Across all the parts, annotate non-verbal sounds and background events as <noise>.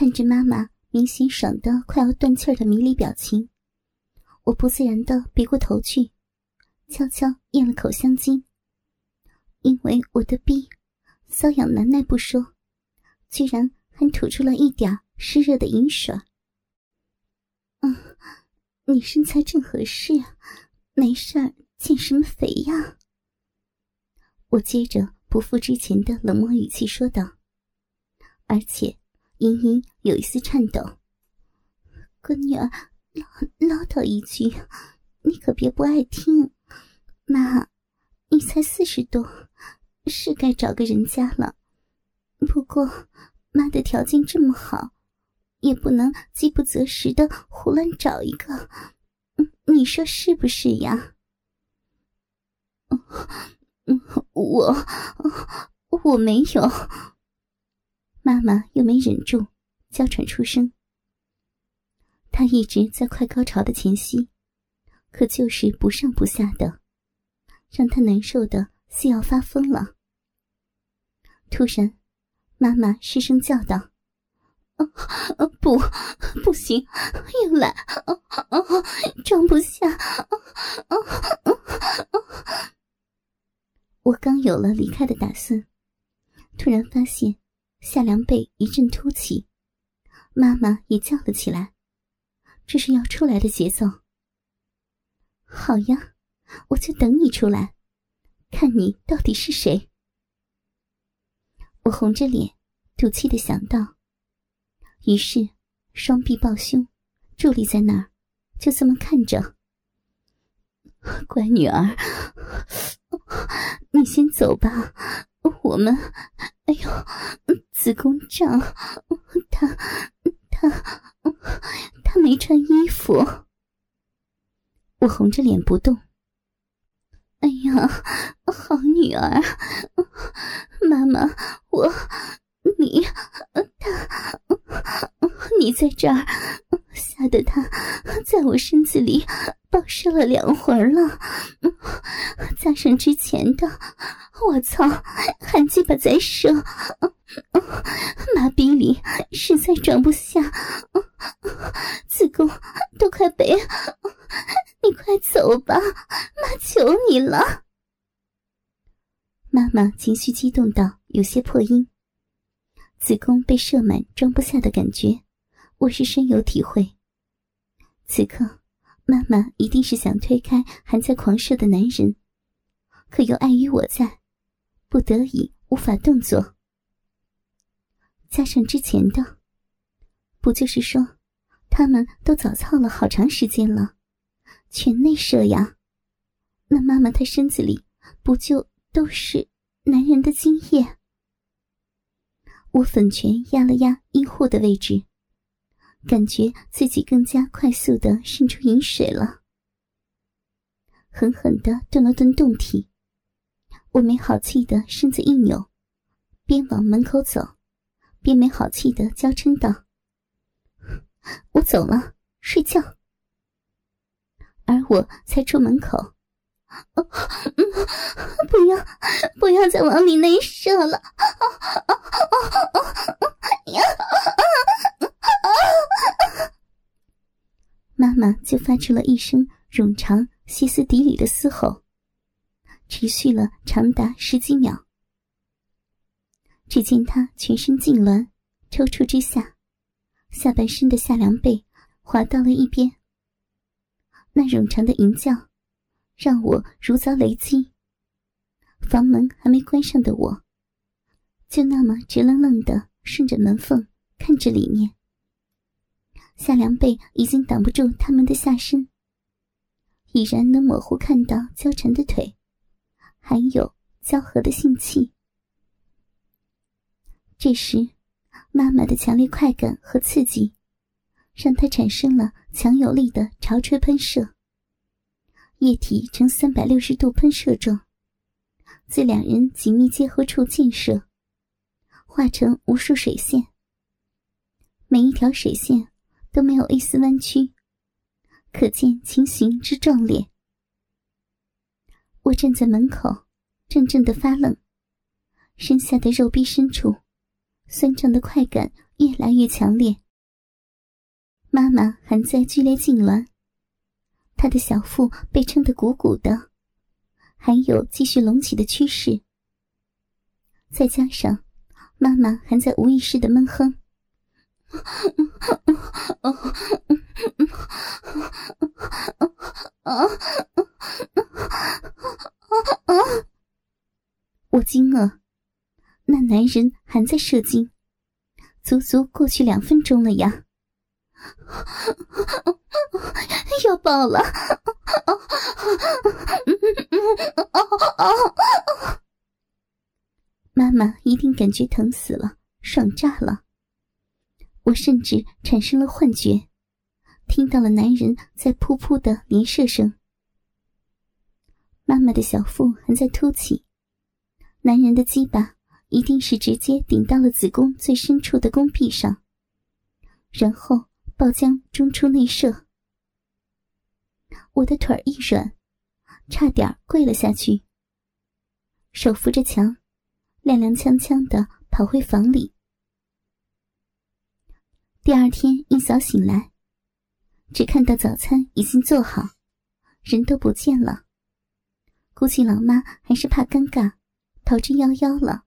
看着妈妈明显爽得快要断气儿的迷离表情，我不自然的别过头去，悄悄咽了口香精。因为我的逼瘙痒难耐不说，居然还吐出了一点湿热的银水。嗯，你身材正合适啊，没事儿减什么肥呀？我接着不复之前的冷漠语气说道，而且隐隐有一丝颤抖。闺女儿唠唠叨一句，你可别不爱听。妈，你才四十多，是该找个人家了。不过妈的条件这么好，也不能饥不择食的胡乱找一个。你说是不是呀？我我没有，妈妈又没忍住，娇喘出声。她一直在快高潮的前夕，可就是不上不下的，让她难受的似要发疯了。突然，妈妈失声叫道：“不，不行，又来，装不下。”我刚有了离开的打算，突然发现下凉背一阵突起，妈妈也叫了起来，这是要出来的节奏。好呀，我就等你出来，看你到底是谁。我红着脸，赌气的想到，于是双臂抱胸，伫立在那儿，就这么看着。乖女儿。你先走吧，我们，哎呦，子宫胀，他他他没穿衣服。我红着脸不动。哎呀，好女儿，妈妈，我，你，他，你在这儿，吓得他在我身子里。暴射了两回了，加上之前的，我操，还鸡巴在射，麻痹里实在装不下，子宫都快被，你快走吧，妈求你了。妈妈情绪激动到有些破音，子宫被射满装不下的感觉，我是深有体会。此刻。妈妈一定是想推开还在狂射的男人，可又碍于我在，不得已无法动作。加上之前的，不就是说，他们都早操了好长时间了，全内射呀？那妈妈她身子里不就都是男人的精液？我粉拳压了压阴户的位置。感觉自己更加快速的渗出饮水了，狠狠的顿了顿胴体，我没好气的身子一扭，边往门口走，边没好气的娇嗔道：“我走了，睡觉。”而我才出门口，不要，不要再往里内射了！妈妈就发出了一声冗长、歇斯底里的嘶吼，持续了长达十几秒。只见她全身痉挛，抽搐之下，下半身的下凉背滑到了一边。那冗长的吟叫，让我如遭雷击。房门还没关上的我，就那么直愣愣的顺着门缝看着里面。夏凉被已经挡不住他们的下身，已然能模糊看到交缠的腿，还有交合的性器。这时，妈妈的强烈快感和刺激，让她产生了强有力的潮吹喷射，液体呈三百六十度喷射状，自两人紧密结合处溅射，化成无数水线。每一条水线。都没有一丝弯曲，可见情形之壮烈。我站在门口，怔怔的发愣，身下的肉壁深处，酸胀的快感越来越强烈。妈妈还在剧烈痉挛，她的小腹被撑得鼓鼓的，还有继续隆起的趋势。再加上妈妈还在无意识的闷哼。我惊愕，那男人还在射精，足足过去两分钟了呀！要爆了！妈妈一定感觉疼死了，爽炸了。我甚至产生了幻觉，听到了男人在噗噗的连射声。妈妈的小腹还在凸起，男人的鸡巴一定是直接顶到了子宫最深处的宫壁上，然后爆浆中出内射。我的腿一软，差点跪了下去，手扶着墙，踉踉跄跄的跑回房里。第二天一早醒来，只看到早餐已经做好，人都不见了。估计老妈还是怕尴尬，逃之夭夭了。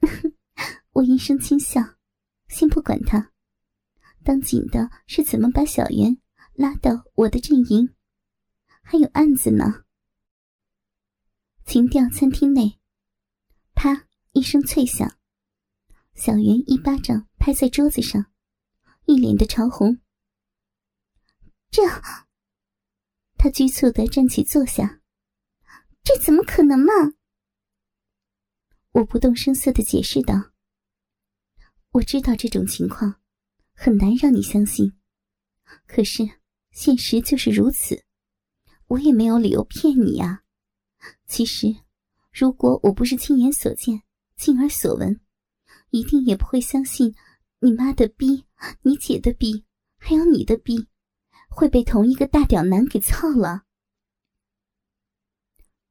<laughs> 我一声轻笑，先不管他，当紧的是怎么把小袁拉到我的阵营，还有案子呢。情调餐厅内，啪一声脆响，小云一巴掌拍在桌子上。一脸的潮红，这，他局促的站起坐下，这怎么可能嘛？我不动声色的解释道：“我知道这种情况很难让你相信，可是现实就是如此，我也没有理由骗你呀。其实，如果我不是亲眼所见、亲耳所闻，一定也不会相信。”你妈的逼，你姐的逼，还有你的逼，会被同一个大屌男给操了。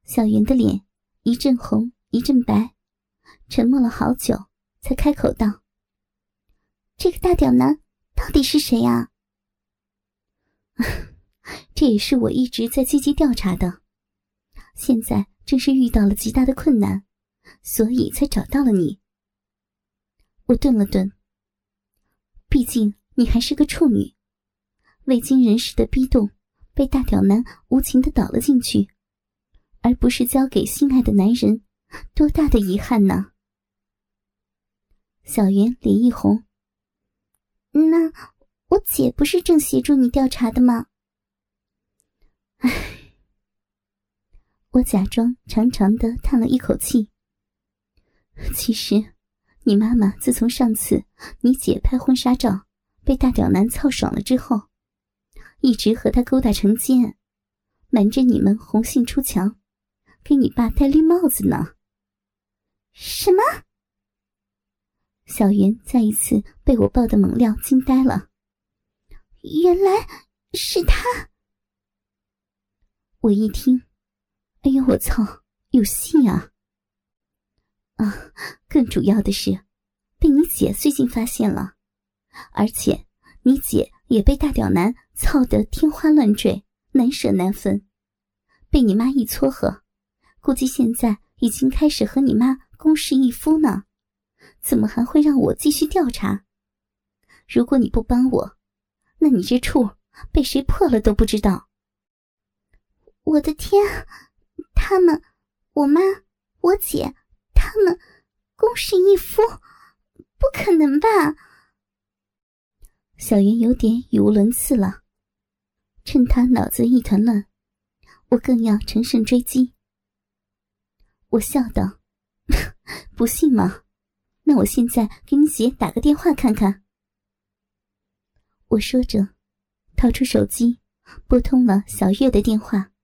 小云的脸一阵红一阵白，沉默了好久，才开口道：“这个大屌男到底是谁呀？” <laughs> 这也是我一直在积极调查的，现在正是遇到了极大的困难，所以才找到了你。我顿了顿。毕竟你还是个处女，未经人事的逼动，被大屌男无情的倒了进去，而不是交给心爱的男人，多大的遗憾呢？小云脸一红。那我姐不是正协助你调查的吗？唉，<laughs> 我假装长长的叹了一口气。其实。你妈妈自从上次你姐拍婚纱照被大屌男操爽了之后，一直和他勾搭成奸，瞒着你们红杏出墙，给你爸戴绿帽子呢。什么？小云再一次被我爆的猛料惊呆了。原来是他！我一听，哎呦我操，有戏啊！啊，更主要的是，被你姐最近发现了，而且你姐也被大屌男操得天花乱坠、难舍难分，被你妈一撮合，估计现在已经开始和你妈公事一夫呢。怎么还会让我继续调查？如果你不帮我，那你这处被谁破了都不知道。我的天，他们，我妈，我姐。他们公示一夫，不可能吧？小云有点语无伦次了。趁他脑子一团乱，我更要乘胜追击。我笑道：“ <laughs> 不信吗？那我现在给你姐打个电话看看。”我说着，掏出手机，拨通了小月的电话。“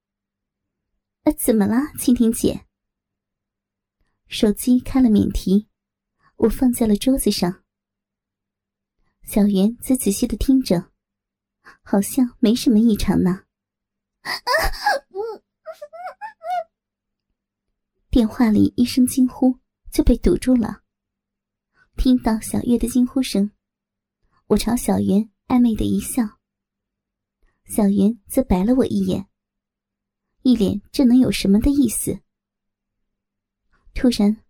呃，怎么了，蜻蜓姐？”手机开了免提，我放在了桌子上。小袁仔仔细的听着，好像没什么异常呢。电话里一声惊呼就被堵住了。听到小月的惊呼声，我朝小圆暧昧的一笑。小圆则白了我一眼，一脸这能有什么的意思？突然，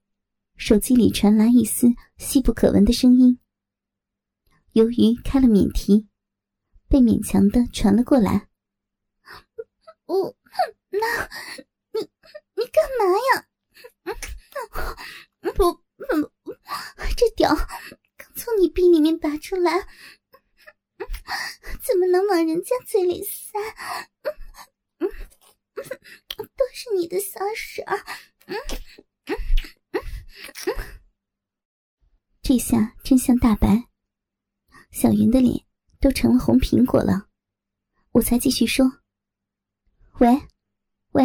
手机里传来一丝细不可闻的声音。由于开了免提，被勉强的传了过来。我，那，你，你干嘛呀？不，不，这屌刚从你逼里面拔出来，怎么能往人家嘴里塞？都是你的小手。这下真相大白，小云的脸都成了红苹果了。我才继续说：“喂，喂，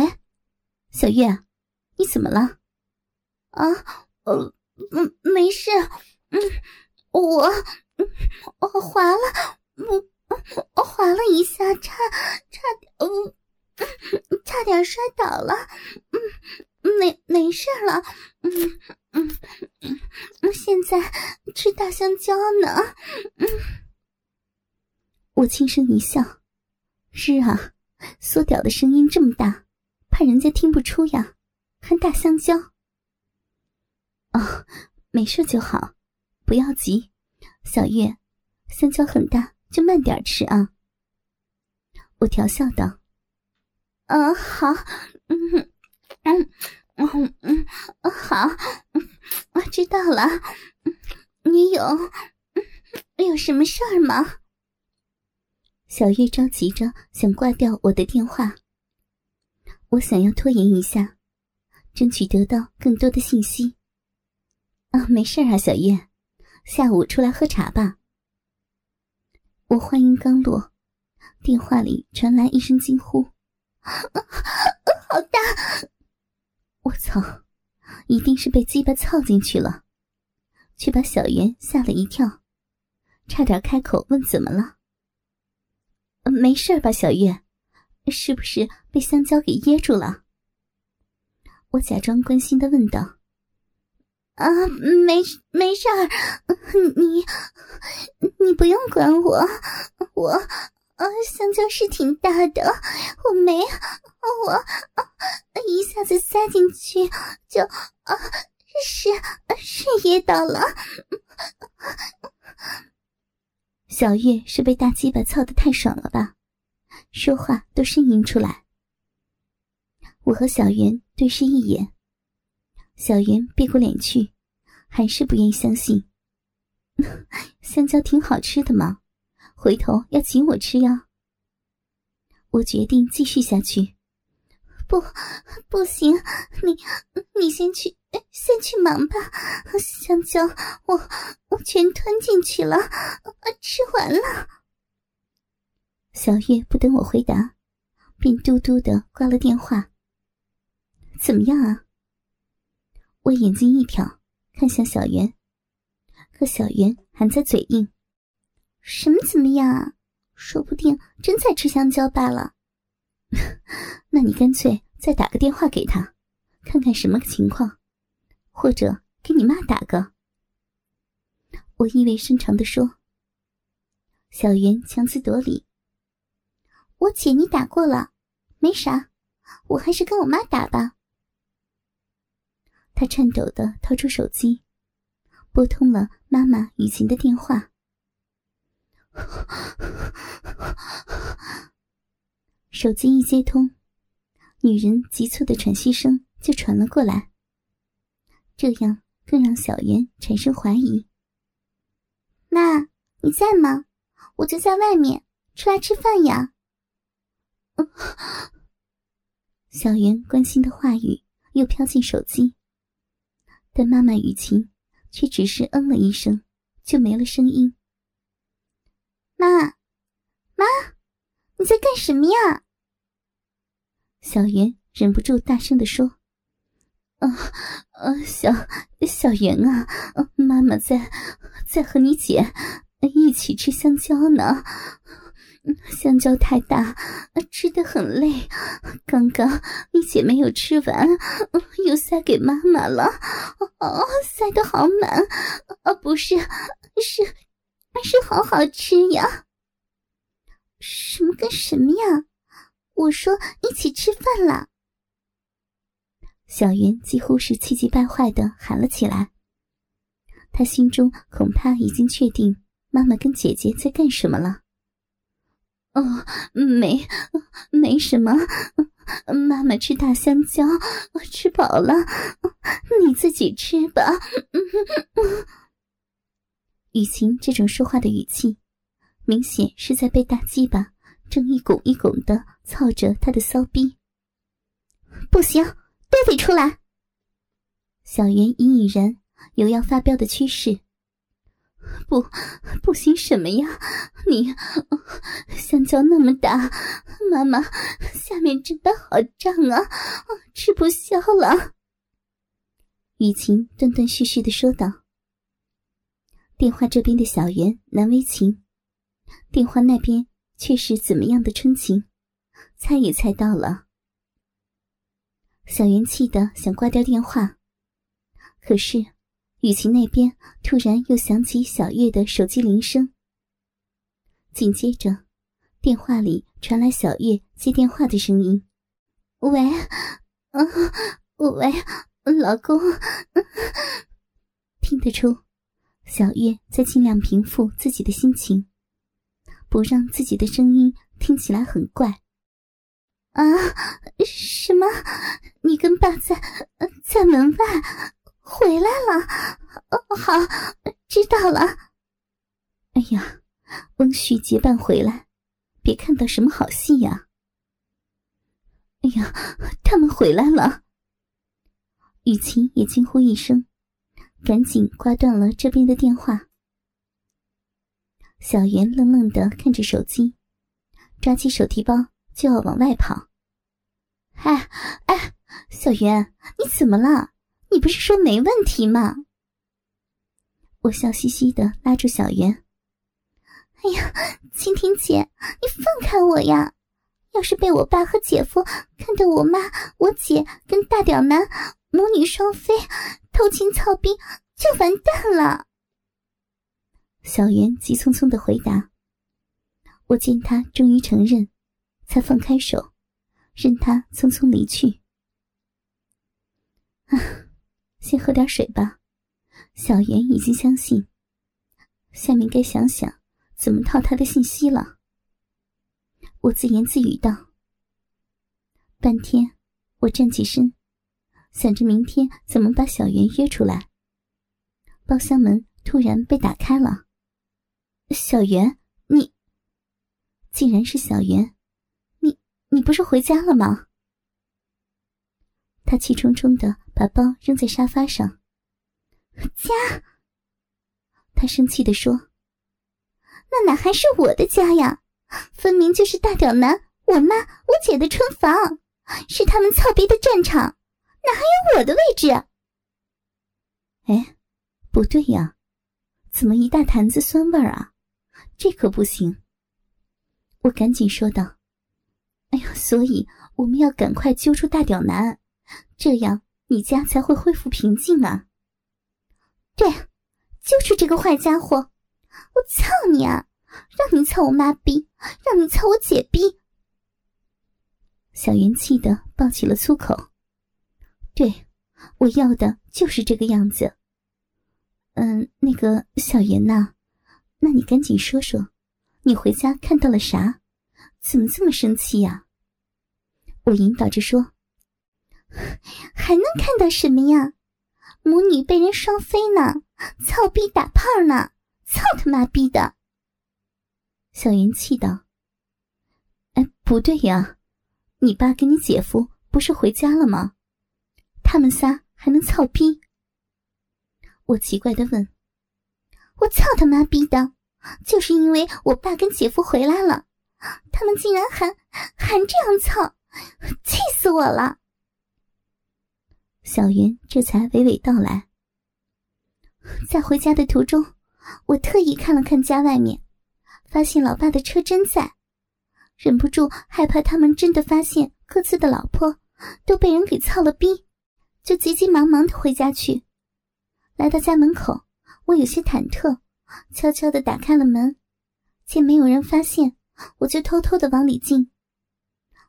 小月，你怎么了？啊，呃，嗯，没事，嗯，我，我滑了，我，我滑了一下，差，差点，嗯，差点摔倒了，嗯。”没没事了，嗯嗯嗯，现在吃大香蕉呢。嗯，我轻声一笑，是啊，缩屌的声音这么大，怕人家听不出呀，还大香蕉。哦，没事就好，不要急，小月，香蕉很大，就慢点吃啊。我调笑道：“嗯，好，嗯。”嗯嗯嗯，好，我知道了。你有有什么事儿吗？小月着急着想挂掉我的电话，我想要拖延一下，争取得到更多的信息。啊，没事啊，小月，下午出来喝茶吧。我话音刚落，电话里传来一声惊呼：“ <laughs> 好大！”我操！一定是被鸡巴操进去了，却把小袁吓了一跳，差点开口问怎么了。没事吧，小月？是不是被香蕉给噎住了？我假装关心的问道。啊，没没事儿，<laughs> 你你不用管我，我啊，香蕉是挺大的，我没我。一下子塞进去，就啊，是是噎到了。小月是被大鸡巴操的太爽了吧？说话都呻吟出来。我和小袁对视一眼，小袁别过脸去，还是不愿意相信。<laughs> 香蕉挺好吃的嘛，回头要请我吃药。我决定继续下去。不，不行！你，你先去，先去忙吧。香蕉，我，我全吞进去了，吃完了。小月不等我回答，便嘟嘟的挂了电话。怎么样啊？我眼睛一挑，看向小圆，可小圆还在嘴硬。什么怎么样啊？说不定真在吃香蕉罢了。<laughs> 那你干脆再打个电话给他，看看什么情况，或者给你妈打个。我意味深长的说。小云强词夺理：“我姐你打过了，没啥，我还是跟我妈打吧。”他颤抖的掏出手机，拨通了妈妈雨晴的电话。<laughs> 手机一接通，女人急促的喘息声就传了过来。这样更让小袁产生怀疑。妈，你在吗？我就在外面，出来吃饭呀。<laughs> 小袁关心的话语又飘进手机，但妈妈雨晴却只是嗯了一声，就没了声音。妈，妈。你在干什么呀？小圆忍不住大声的说：“啊，啊，小小圆啊，妈妈在在和你姐一起吃香蕉呢。香蕉太大，吃的很累。刚刚你姐没有吃完，又塞给妈妈了。哦，塞的好满。哦，不是，是，还是好好吃呀。什么跟什么呀？我说一起吃饭了。小圆几乎是气急败坏的喊了起来。他心中恐怕已经确定妈妈跟姐姐在干什么了。哦，没，没什么。妈妈吃大香蕉，吃饱了，你自己吃吧。雨晴这种说话的语气，明显是在被大鸡巴正一拱一拱的操着他的骚逼。不行，都得出来。小圆隐隐然有要发飙的趋势。不，不行什么呀？你香蕉那么大，妈妈下面真的好胀啊，吃不消了。雨晴断断续续的说道。电话这边的小圆难为情，电话那边却是怎么样的春情，猜也猜到了。小圆气得想挂掉电话，可是。雨晴那边突然又响起小月的手机铃声，紧接着，电话里传来小月接电话的声音：“喂，嗯，喂，老公。”听得出，小月在尽量平复自己的心情，不让自己的声音听起来很怪。啊，什么？你跟爸在在门外？回来了，哦，好，知道了。哎呀，翁婿结伴回来，别看到什么好戏呀！哎呀，他们回来了！雨晴也惊呼一声，赶紧挂断了这边的电话。小袁愣愣的看着手机，抓起手提包就要往外跑。哎哎，小袁，你怎么了？你不是说没问题吗？我笑嘻嘻的拉住小袁。哎呀，蜻蜓姐，你放开我呀！要是被我爸和姐夫看到我妈、我姐跟大屌男母女双飞偷情操逼，就完蛋了。小袁急匆匆的回答。我见他终于承认，才放开手，任他匆匆离去。啊。先喝点水吧，小袁已经相信。下面该想想怎么套他的信息了。我自言自语道。半天，我站起身，想着明天怎么把小袁约出来。包厢门突然被打开了，小袁，你竟然是小袁，你你不是回家了吗？他气冲冲的把包扔在沙发上。家，他生气的说：“那哪还是我的家呀？分明就是大屌男我妈我姐的春房，是他们操逼的战场，哪还有我的位置？”哎，不对呀，怎么一大坛子酸味啊？这可不行！我赶紧说道：“哎呀，所以我们要赶快揪出大屌男。”这样你家才会恢复平静啊！对，就是这个坏家伙！我操你啊！让你操我妈逼，让你操我姐逼！小云气的爆起了粗口。对，我要的就是这个样子。嗯，那个小袁呐，那你赶紧说说，你回家看到了啥？怎么这么生气呀？我引导着说。还能看到什么呀？母女被人双飞呢，操逼打炮呢，操他妈逼的！小云气道：“哎，不对呀，你爸跟你姐夫不是回家了吗？他们仨还能操逼？”我奇怪的问：“我操他妈逼的！就是因为我爸跟姐夫回来了，他们竟然还还这样操，气死我了！”小云这才娓娓道来。在回家的途中，我特意看了看家外面，发现老爸的车真在，忍不住害怕他们真的发现各自的老婆都被人给操了逼，就急急忙忙的回家去。来到家门口，我有些忐忑，悄悄的打开了门，见没有人发现，我就偷偷的往里进。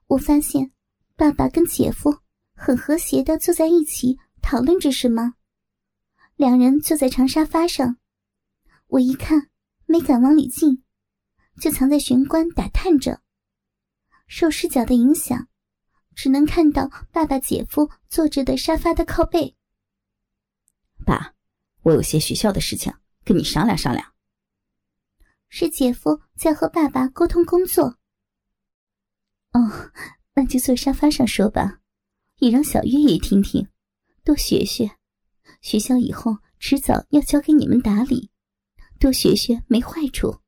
我发现爸爸跟姐夫很和谐的坐在一起讨论着什么，两人坐在长沙发上，我一看没敢往里进，就藏在玄关打探着。受视角的影响，只能看到爸爸、姐夫坐着的沙发的靠背。爸，我有些学校的事情跟你商量商量。是姐夫在和爸爸沟通工作。哦，那就坐沙发上说吧，也让小月也听听，多学学。学校以后迟早要交给你们打理，多学学没坏处。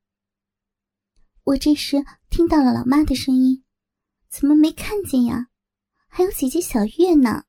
我这时听到了老妈的声音。怎么没看见呀？还有姐姐小月呢。